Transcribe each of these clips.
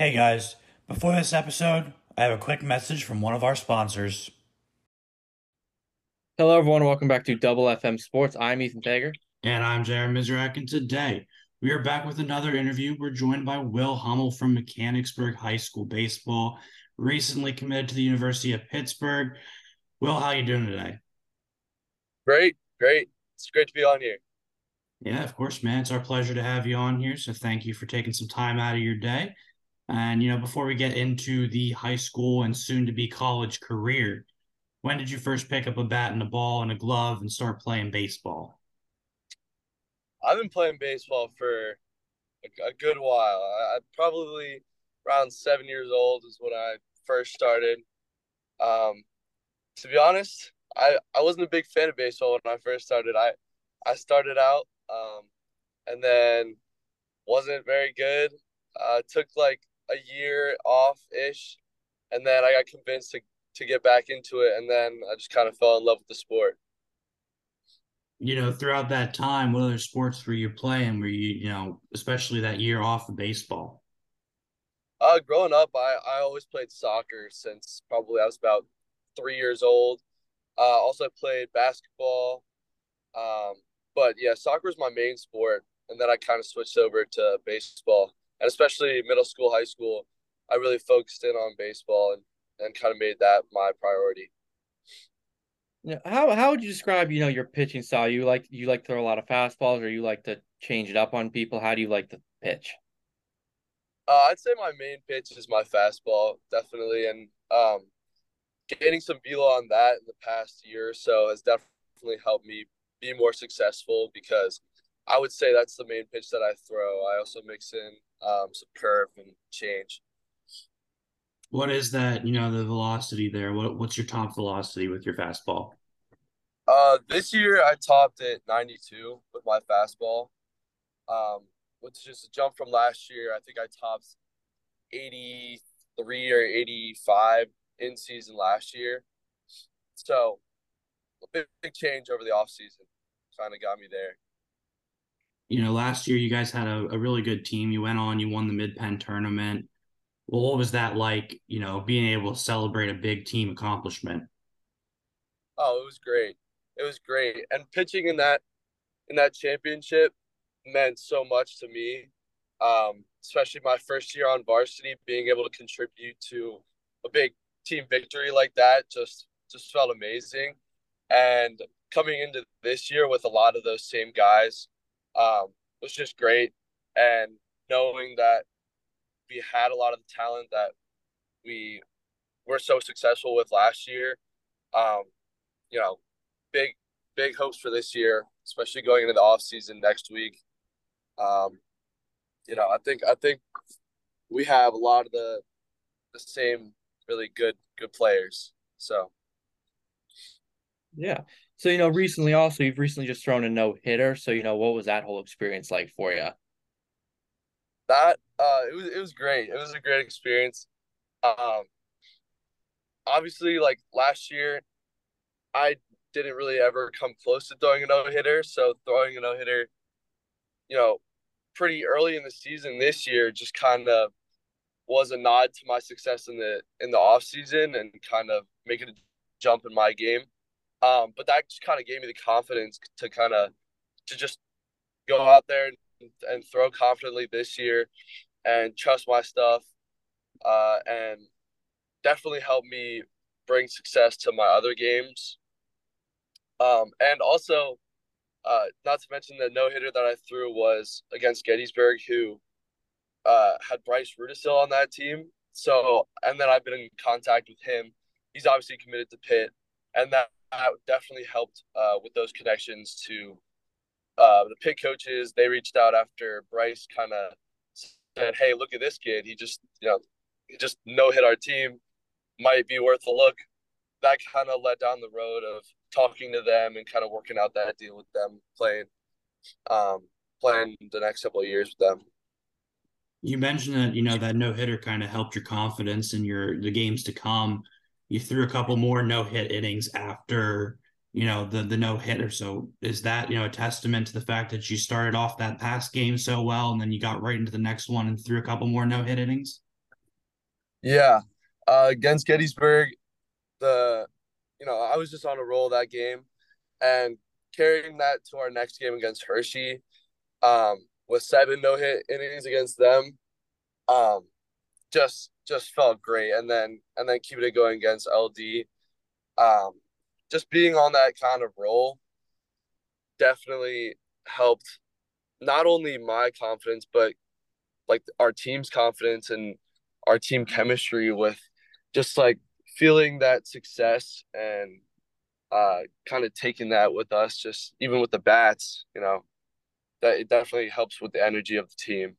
Hey guys, before this episode, I have a quick message from one of our sponsors. Hello, everyone. Welcome back to Double FM Sports. I'm Ethan Tager. And I'm Jared Mizrak, and today we are back with another interview. We're joined by Will Hummel from Mechanicsburg High School Baseball, recently committed to the University of Pittsburgh. Will, how are you doing today? Great, great. It's great to be on here. Yeah, of course, man. It's our pleasure to have you on here. So thank you for taking some time out of your day. And, you know, before we get into the high school and soon to be college career, when did you first pick up a bat and a ball and a glove and start playing baseball? I've been playing baseball for a, good while. I, I, probably around seven years old is when I first started. Um, to be honest, I, I wasn't a big fan of baseball when I first started. I I started out um, and then wasn't very good. Uh, took like a year off ish, and then I got convinced to to get back into it, and then I just kind of fell in love with the sport. You know, throughout that time, what other sports were you playing? Were you, you know, especially that year off of baseball? Uh, growing up, I I always played soccer since probably I was about three years old. Uh, also played basketball. Um, but yeah, soccer was my main sport, and then I kind of switched over to baseball, and especially middle school, high school, I really focused in on baseball and and kind of made that my priority. Yeah, how how would you describe you know your pitching style? You like you like throw a lot of fastballs, or you like to change it up on people? How do you like to pitch? Uh, I'd say my main pitch is my fastball, definitely, and um, getting some velo on that in the past year or so has definitely helped me be more successful because I would say that's the main pitch that I throw. I also mix in um, some curve and change. What is that? You know, the velocity there. What what's your top velocity with your fastball? Uh, this year I topped at 92 with my fastball, um, which is just a jump from last year. I think I topped 83 or 85 in season last year. So a big, big change over the off season kind of got me there. You know, last year you guys had a, a really good team. You went on, you won the Mid Penn tournament. Well, what was that like? You know, being able to celebrate a big team accomplishment. Oh, it was great. It was great, and pitching in that in that championship meant so much to me. Um, especially my first year on varsity, being able to contribute to a big team victory like that just just felt amazing. And coming into this year with a lot of those same guys um, was just great. And knowing that we had a lot of the talent that we were so successful with last year, um, you know, big, big hopes for this year, especially going into the off season next week. Um, you know, I think I think we have a lot of the the same really good good players. So yeah. So, you know, recently also, you've recently just thrown a no hitter. So, you know, what was that whole experience like for you? That, uh, it was, it was great. It was a great experience. Um, obviously, like last year, I didn't really ever come close to throwing a no hitter. So, throwing a no hitter, you know, pretty early in the season this year just kind of was a nod to my success in the in the off season and kind of making a jump in my game. Um, but that just kind of gave me the confidence to kind of to just go out there and, and throw confidently this year and trust my stuff uh, and definitely help me bring success to my other games. Um, and also, uh, not to mention the no hitter that I threw was against Gettysburg, who uh, had Bryce Rudisil on that team. So, and then I've been in contact with him. He's obviously committed to Pitt, and that definitely helped uh, with those connections to uh, the Pitt coaches. They reached out after Bryce kind of said, "Hey, look at this kid. He just you know he just no hit our team. Might be worth a look." That kind of led down the road of talking to them and kind of working out that deal with them playing um playing the next couple of years with them. You mentioned that you know that no hitter kind of helped your confidence in your the games to come you threw a couple more no hit innings after you know the the no hitter. So is that you know a testament to the fact that you started off that past game so well and then you got right into the next one and threw a couple more no hit innings? Yeah. Uh, against Gettysburg, the you know, I was just on a roll that game and carrying that to our next game against Hershey, um, with seven no hit innings against them, um, just just felt great. And then and then keeping it going against LD, um, just being on that kind of roll definitely helped not only my confidence but like our team's confidence and our team chemistry with just like feeling that success and uh kind of taking that with us just even with the bats you know that it definitely helps with the energy of the team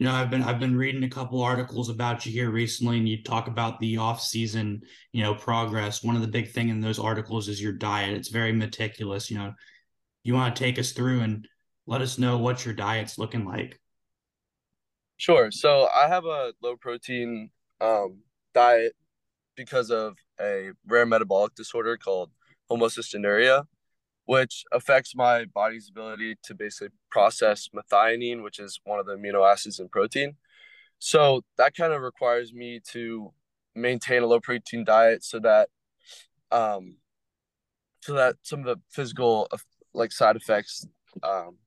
You know, I've been I've been reading a couple articles about you here recently, and you talk about the off season, you know, progress. One of the big thing in those articles is your diet. It's very meticulous. You know, you want to take us through and let us know what your diet's looking like. sure so i have a low protein um diet because of a rare metabolic disorder called homocystinuria which affects my body's ability to basically process methionine which is one of the amino acids in protein So that kind of requires me to maintain a low protein diet so that um so that some of the physical like side effects um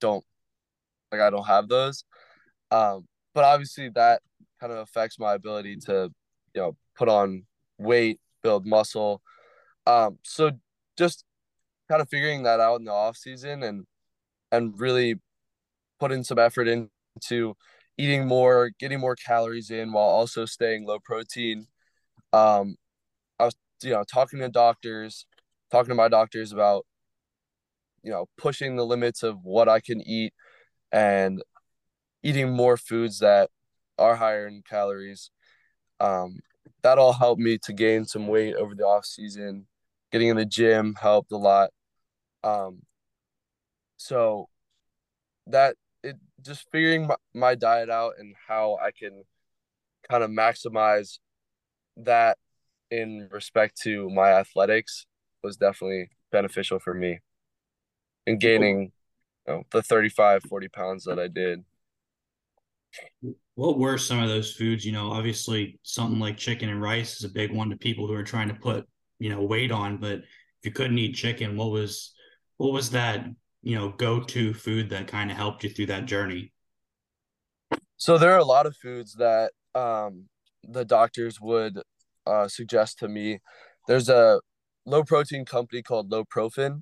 don't like I don't have those. Um but obviously that kind of affects my ability to you know put on weight, build muscle. Um so just kind of figuring that out in the off season and and really putting some effort into eating more, getting more calories in while also staying low protein um I was you know talking to doctors, talking to my doctors about you know pushing the limits of what I can eat and eating more foods that are higher in calories. Um, that all helped me to gain some weight over the off season. Getting in the gym helped a lot. Um, so that it just figuring my, my diet out and how I can kind of maximize that in respect to my athletics was definitely beneficial for me. In gaining you know, the 35 40 pounds that i did. What were some of those foods? You know, obviously something like chicken and rice is a big one to people who are trying to put, you know, weight on, but if you couldn't eat chicken, what was what was that, you know, go-to food that kind of helped you through that journey? so there are a lot of foods that um, the doctors would uh, suggest to me there's a low protein company called Loprofin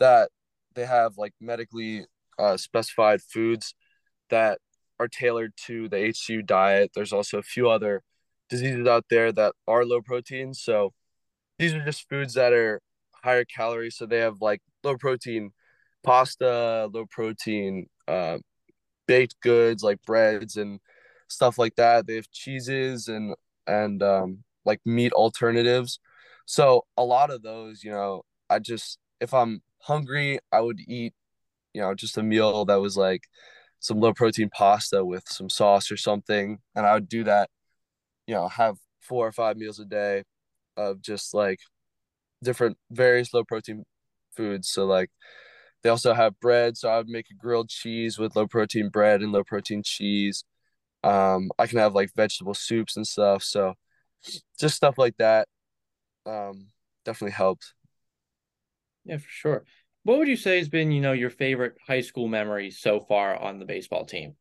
that they have like medically uh, specified foods that are tailored to the HCU diet. There's also a few other diseases out there that are low protein. So these are just foods that are higher calories. So they have like low protein pasta, low protein uh, baked goods like breads and stuff like that. They have cheeses and and um, like meat alternatives. So a lot of those, you know, I just if I'm hungry, I would eat, you know, just a meal that was like some low protein pasta with some sauce or something, and I would do that, you know, have four or five meals a day of just like different various low protein foods. So like they also have bread, so I would make a grilled cheese with low protein bread and low protein cheese. Um, I can have like vegetable soups and stuff. So just stuff like that um, definitely helped. Yeah, for sure. What would you say has been, you know, your favorite high school memory so far on the baseball team?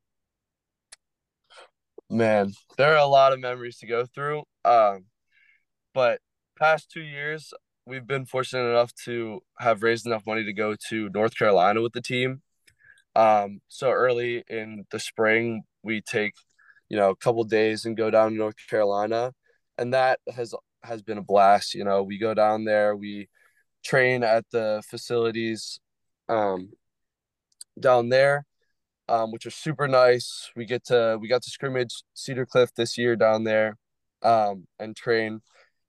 Man, there are a lot of memories to go through. Um, but past two years, we've been fortunate enough to have raised enough money to go to North Carolina with the team. Um, so early in the spring, we take, you know, a couple days and go down to North Carolina, and that has has been a blast. You know, we go down there, we train at the facilities um, down there, um, which are super nice. We get to we got to scrimmage Cedar Cliff this year down there, um, and train.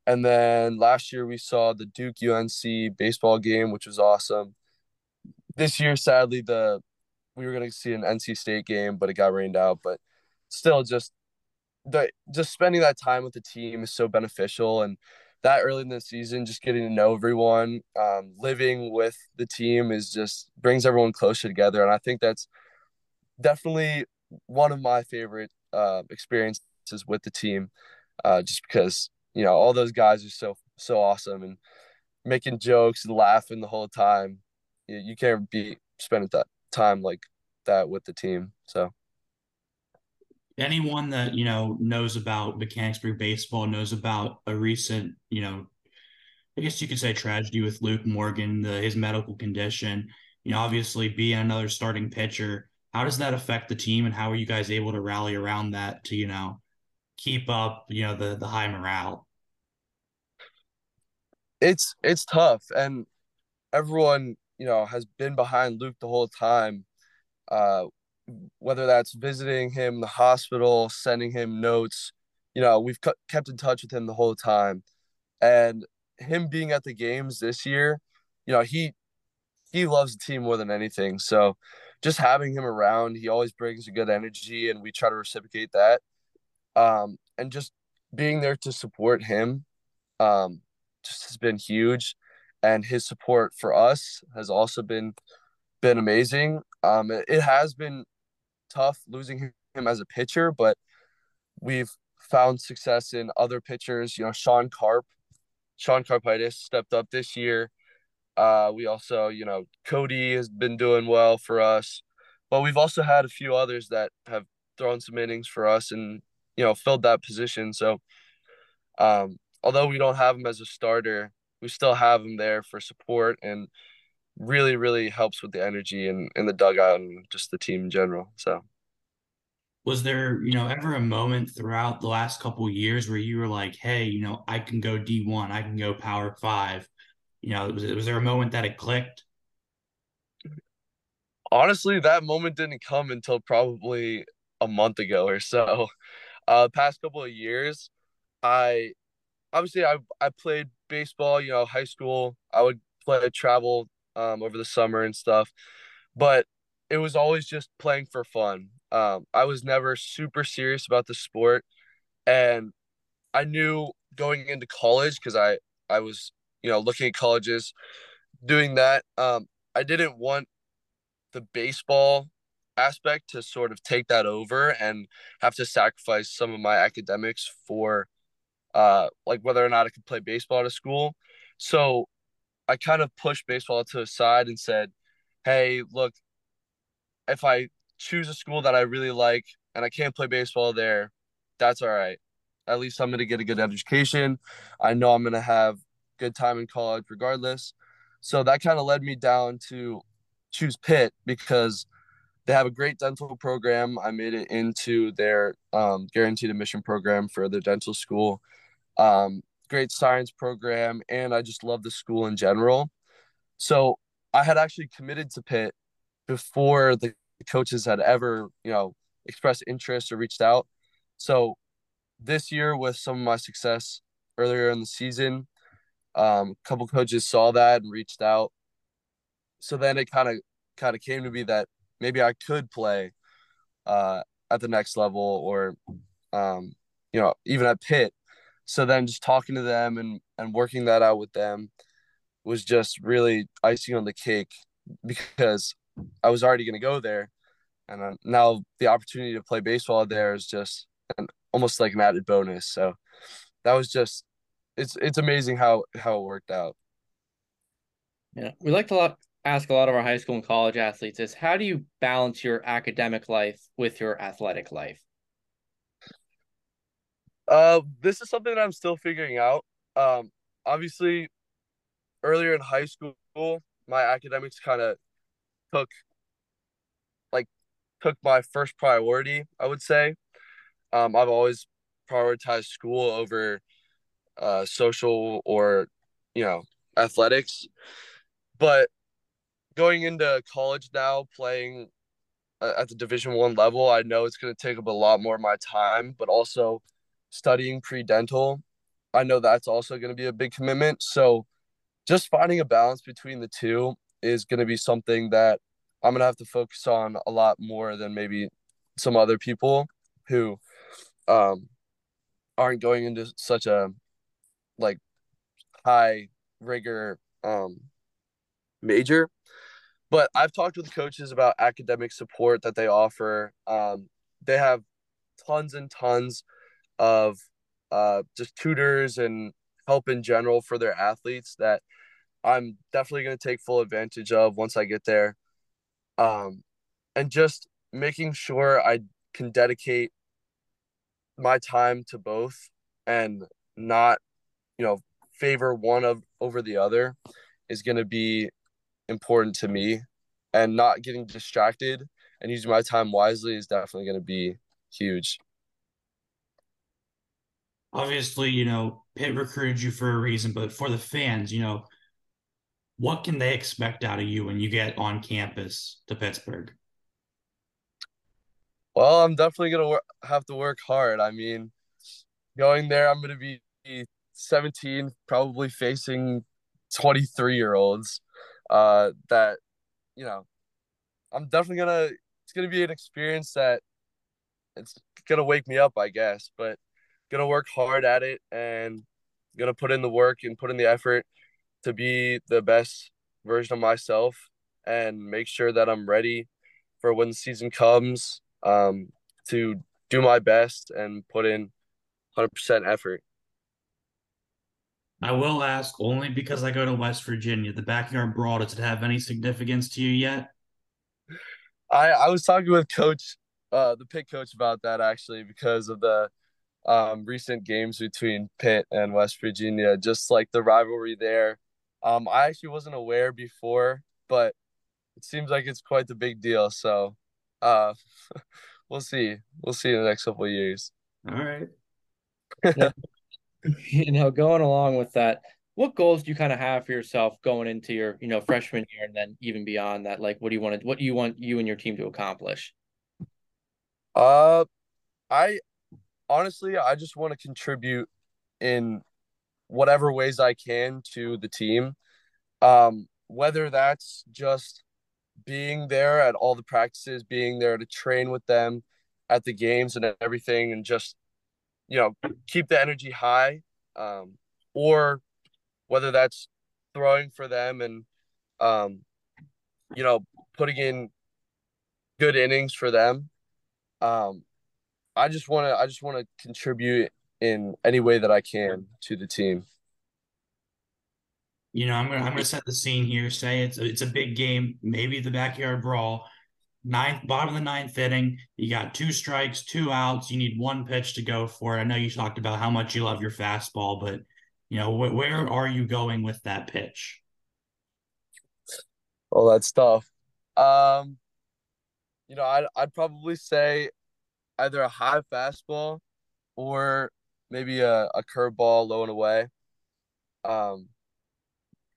And then last year we saw the Duke UNC baseball game, which was awesome. This year, sadly, the we were gonna see an NC State game, but it got rained out. But still, just the just spending that time with the team is so beneficial, and that early in the season, just getting to know everyone, um, living with the team is just brings everyone closer together, and I think that's definitely one of my favorite uh, experiences with the team, uh, just because you know all those guys are so so awesome and making jokes and laughing the whole time. You, you can't be spending that time like that with the team. So anyone that you know knows about Mechanicsburg baseball knows about a recent, you know, I guess you could say tragedy with Luke Morgan, the, his medical condition. You know, obviously being another starting pitcher, how does that affect the team, and how are you guys able to rally around that to you know keep up, you know, the the high morale? It's it's tough, and everyone you know has been behind Luke the whole time. Uh, whether that's visiting him the hospital, sending him notes, you know, we've kept in touch with him the whole time. And him being at the games this year, you know, he he loves the team more than anything. So just having him around, he always brings a good energy and we try to reciprocate that. Um, and just being there to support him um, just has been huge. And his support for us has also been been amazing. Um, it, it has been tough losing him as a pitcher, but we've found success in other pitchers. You know, Sean Carp, Sean Carpitis stepped up this year. Uh, we also, you know, Cody has been doing well for us, but we've also had a few others that have thrown some innings for us and you know filled that position. So, um, although we don't have him as a starter, we still have him there for support and really, really helps with the energy and in the dugout and just the team in general. So was there you know ever a moment throughout the last couple years where you were like hey you know i can go d1 i can go power five you know was, was there a moment that it clicked honestly that moment didn't come until probably a month ago or so uh past couple of years i obviously i i played baseball you know high school i would play travel um, over the summer and stuff. But it was always just playing for fun. Um, I was never super serious about the sport, and I knew going into college because I I was you know looking at colleges, doing that. Um, I didn't want the baseball aspect to sort of take that over and have to sacrifice some of my academics for uh like whether or not I could play baseball at a school. So I kind of pushed baseball to the side and said, "Hey, look, if I choose a school that I really like and I can't play baseball there, that's all right. At least I'm going to get a good education. I know I'm going to have good time in college regardless." So that kind of led me down to choose Pitt because they have a great dental program. I made it into their um, guaranteed admission program for their dental school. Um, great science program, and I just love the school in general. So I had actually committed to Pitt before the coaches had ever, you know, expressed interest or reached out. So this year, with some of my success earlier in the season, um, a couple coaches saw that and reached out. So then it kind of kind of came to me that maybe I could play uh, at the next level or um, you know even at Pitt. So then just talking to them and and working that out with them was just really icing on the cake because I was already going to go there. And now the opportunity to play baseball there is just an, almost like an added bonus. So that was just it's it's amazing how how it worked out. Yeah we like to lot, ask a lot of our high school and college athletes is how do you balance your academic life with your athletic life uh, this is something that I'm still figuring out. Um, obviously, earlier in high school, my academics kind of took like took my first priority. I would say. Um, I've always prioritized school over uh, social or you know athletics, but going into college now, playing at the Division One level, I know it's going to take up a lot more of my time, but also studying pre-dental i know that's also going to be a big commitment. So just finding a balance between the two is going to be something that i'm going to have to focus on a lot more than maybe some other people who um aren't going into such a like high rigor um major but i've talked with coaches about academic support that they offer um they have tons and tons of uh, just tutors and help in general for their athletes that I'm definitely going to take full advantage of once I get there. Um, and just making sure I can dedicate my time to both and not, you know, favor one of over the other is going to be important to me and not getting distracted and using my time wisely is definitely going to be huge. Obviously, you know, Pitt recruited you for a reason, but for the fans, you know, what can they expect out of you when you get on campus to Pittsburgh? Well, I'm definitely gonna wor- have to work hard. I mean, going there, I'm gonna be 17, probably facing 23 year olds. Uh, that you know, I'm definitely gonna. It's gonna be an experience that it's gonna wake me up, I guess. But gonna work hard at it and gonna put in the work and put in the effort to be the best version of myself and make sure that I'm ready for when the season comes um, to do my best and put in 100% effort. I will ask only because I go to West Virginia. The backyard brawl, does it have any significance to you yet? I, I was talking with coach, uh, the Pitt coach about that actually because of the um, recent games between Pitt and West Virginia, just like the rivalry there. Um, I actually wasn't aware before, but it seems like it's quite the big deal. So, uh, we'll see. We'll see in the next couple of years. All right. you know, going along with that, what goals do you kind of have for yourself going into your, you know, freshman year and then even beyond that? Like, what do you want to, what do you want you and your team to accomplish? Uh, I honestly, I just want to contribute in whatever ways I can to the team. Um, whether that's just being there at all the practices, being there to train with them at the games and everything, and just you know keep the energy high, um, or whether that's throwing for them and um, you know putting in good innings for them. Um, I just want to I just want to contribute in any way that I can to the team. You know, I'm gonna I'm gonna set the scene here. Say it's a, it's a big game, maybe the backyard brawl. Ninth, bottom of the ninth inning, you got two strikes, two outs. You need one pitch to go for it. I know you talked about how much you love your fastball, but you know wh- where are you going with that pitch? Oh, that's tough. Um, you know, I'd I'd probably say either a high fastball or maybe a, a curveball low and away. Um,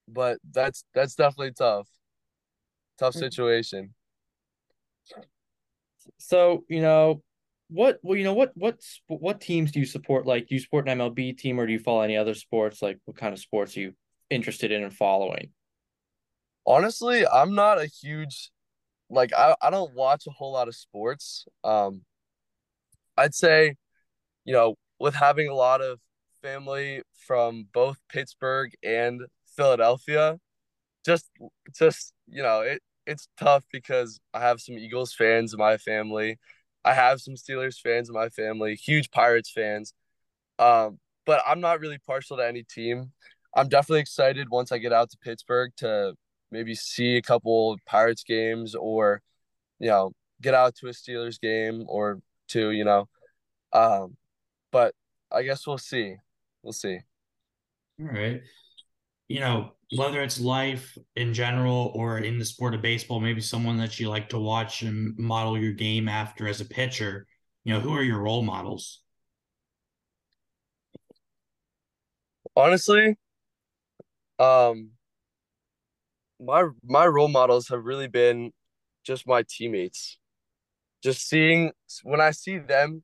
but that's that's definitely tough. Tough Mm. situation. So, you know, what, well, you know, what, what, sp- what teams do you support? Like, do you support an MLB team or do you follow any other sports? Like, what kind of sports are you interested in and following? Honestly, I'm not a huge like I, I don't watch a whole lot of sports. Um, I'd say, you know, with having a lot of family from both Pittsburgh and Philadelphia, just just you know, it it's tough because I have some Eagles fans in my family. I have some Steelers fans in my family, huge Pirates fans. Um, but I'm not really partial to any team. I'm definitely excited once I get out to Pittsburgh to maybe see a couple Pirates games or, you know, get out to a Steelers game or two, you know. Um, but I guess we'll see. We'll see. All right. You know, whether it's life in general or in the sport of baseball, maybe someone that you like to watch and model your game after as a pitcher, you know, who are your role models? Honestly, um, my my role models have really been just my teammates. Just seeing when I see them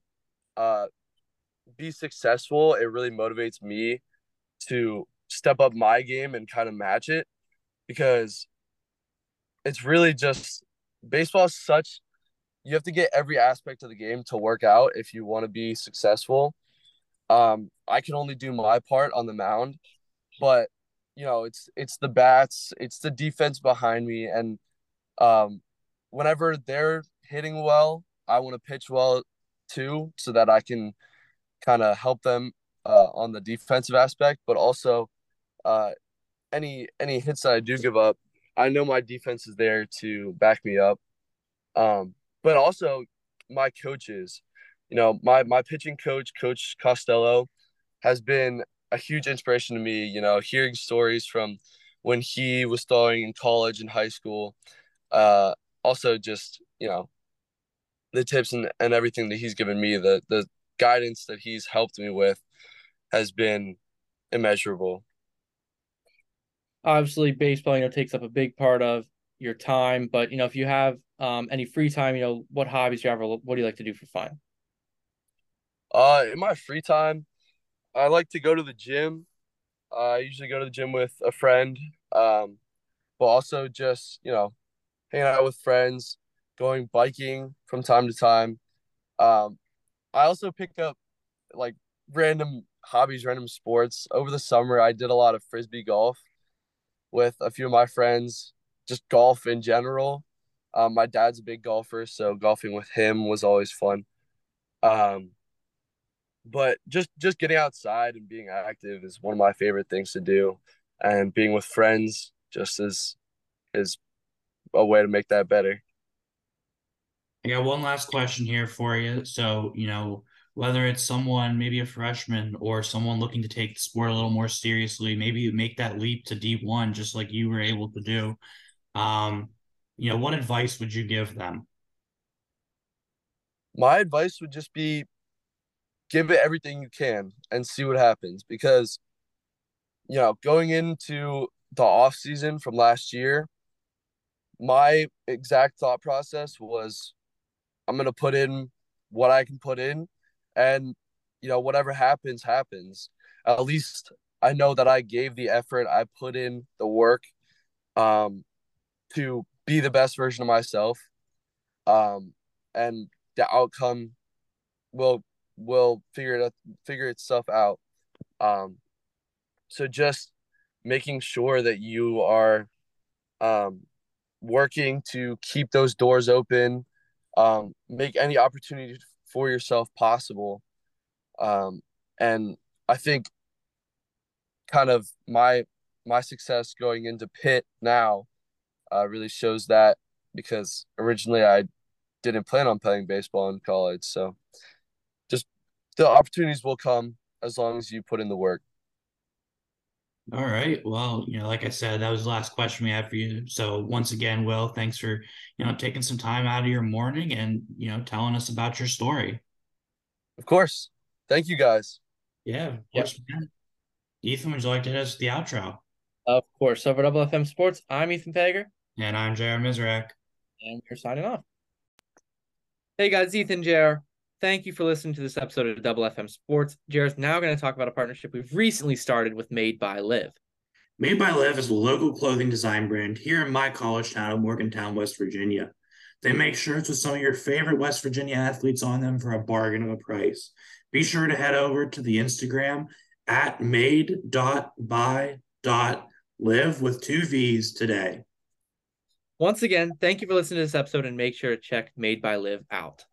uh be successful, it really motivates me to step up my game and kind of match it because it's really just baseball is such you have to get every aspect of the game to work out if you want to be successful. Um, I can only do my part on the mound, but you know, it's it's the bats, it's the defense behind me, and um, whenever they're hitting well, I want to pitch well too, so that I can kind of help them uh, on the defensive aspect, but also uh, any any hits that I do give up, I know my defense is there to back me up. Um, but also my coaches, you know, my my pitching coach, Coach Costello, has been a huge inspiration to me. You know, hearing stories from when he was throwing in college and high school, uh, also just you know, the tips and, and everything that he's given me, the the guidance that he's helped me with, has been immeasurable. Obviously, baseball, you know, takes up a big part of your time, but you know, if you have um any free time, you know, what hobbies do you have or what do you like to do for fun? Uh, in my free time, I like to go to the gym. I usually go to the gym with a friend, um, but also just you know, hanging out with friends, going biking from time to time. Um, I also pick up like random hobbies, random sports. Over the summer, I did a lot of frisbee golf with a few of my friends, just golf in general. Um, my dad's a big golfer, so golfing with him was always fun. Um, but just just getting outside and being active is one of my favorite things to do, and being with friends just is is a way to make that better. I got one last question here for you. So, you know, whether it's someone, maybe a freshman or someone looking to take the sport a little more seriously, maybe make that leap to D1 just like you were able to do. Um, you know, what advice would you give them? My advice would just be give it everything you can and see what happens because you know, going into the off season from last year, my exact thought process was I'm going to put in what I can put in and you know whatever happens happens. At least i know that i gave the effort i put in the work um to be the best version of myself. Um and the outcome will will figure it out figure itself out. Um so just making sure that you are um working to keep those doors open um make any opportunity for yourself possible. Um, and I think kind of my my success going into Pitt now uh, really shows that because originally I didn't plan on playing baseball in college. So just the opportunities will come as long as you put in the work. All right. Well, you know, like I said, that was the last question we had for you. So once again, Will, thanks for, you know, taking some time out of your morning and, you know, telling us about your story. Of course. Thank you guys. Yeah, of course. Yep. Ethan, would you like to hit us the outro? Of course. Over Double FM Sports, I'm Ethan Fager. And I'm Jared Mizrak. And we're signing off. Hey guys, Ethan JR. Thank you for listening to this episode of Double FM Sports. Jared's now going to talk about a partnership we've recently started with Made by Live. Made by Live is a local clothing design brand here in my college town of Morgantown, West Virginia. They make shirts with some of your favorite West Virginia athletes on them for a bargain of a price. Be sure to head over to the Instagram at made.by.live with two V's today. Once again, thank you for listening to this episode and make sure to check Made by Live out.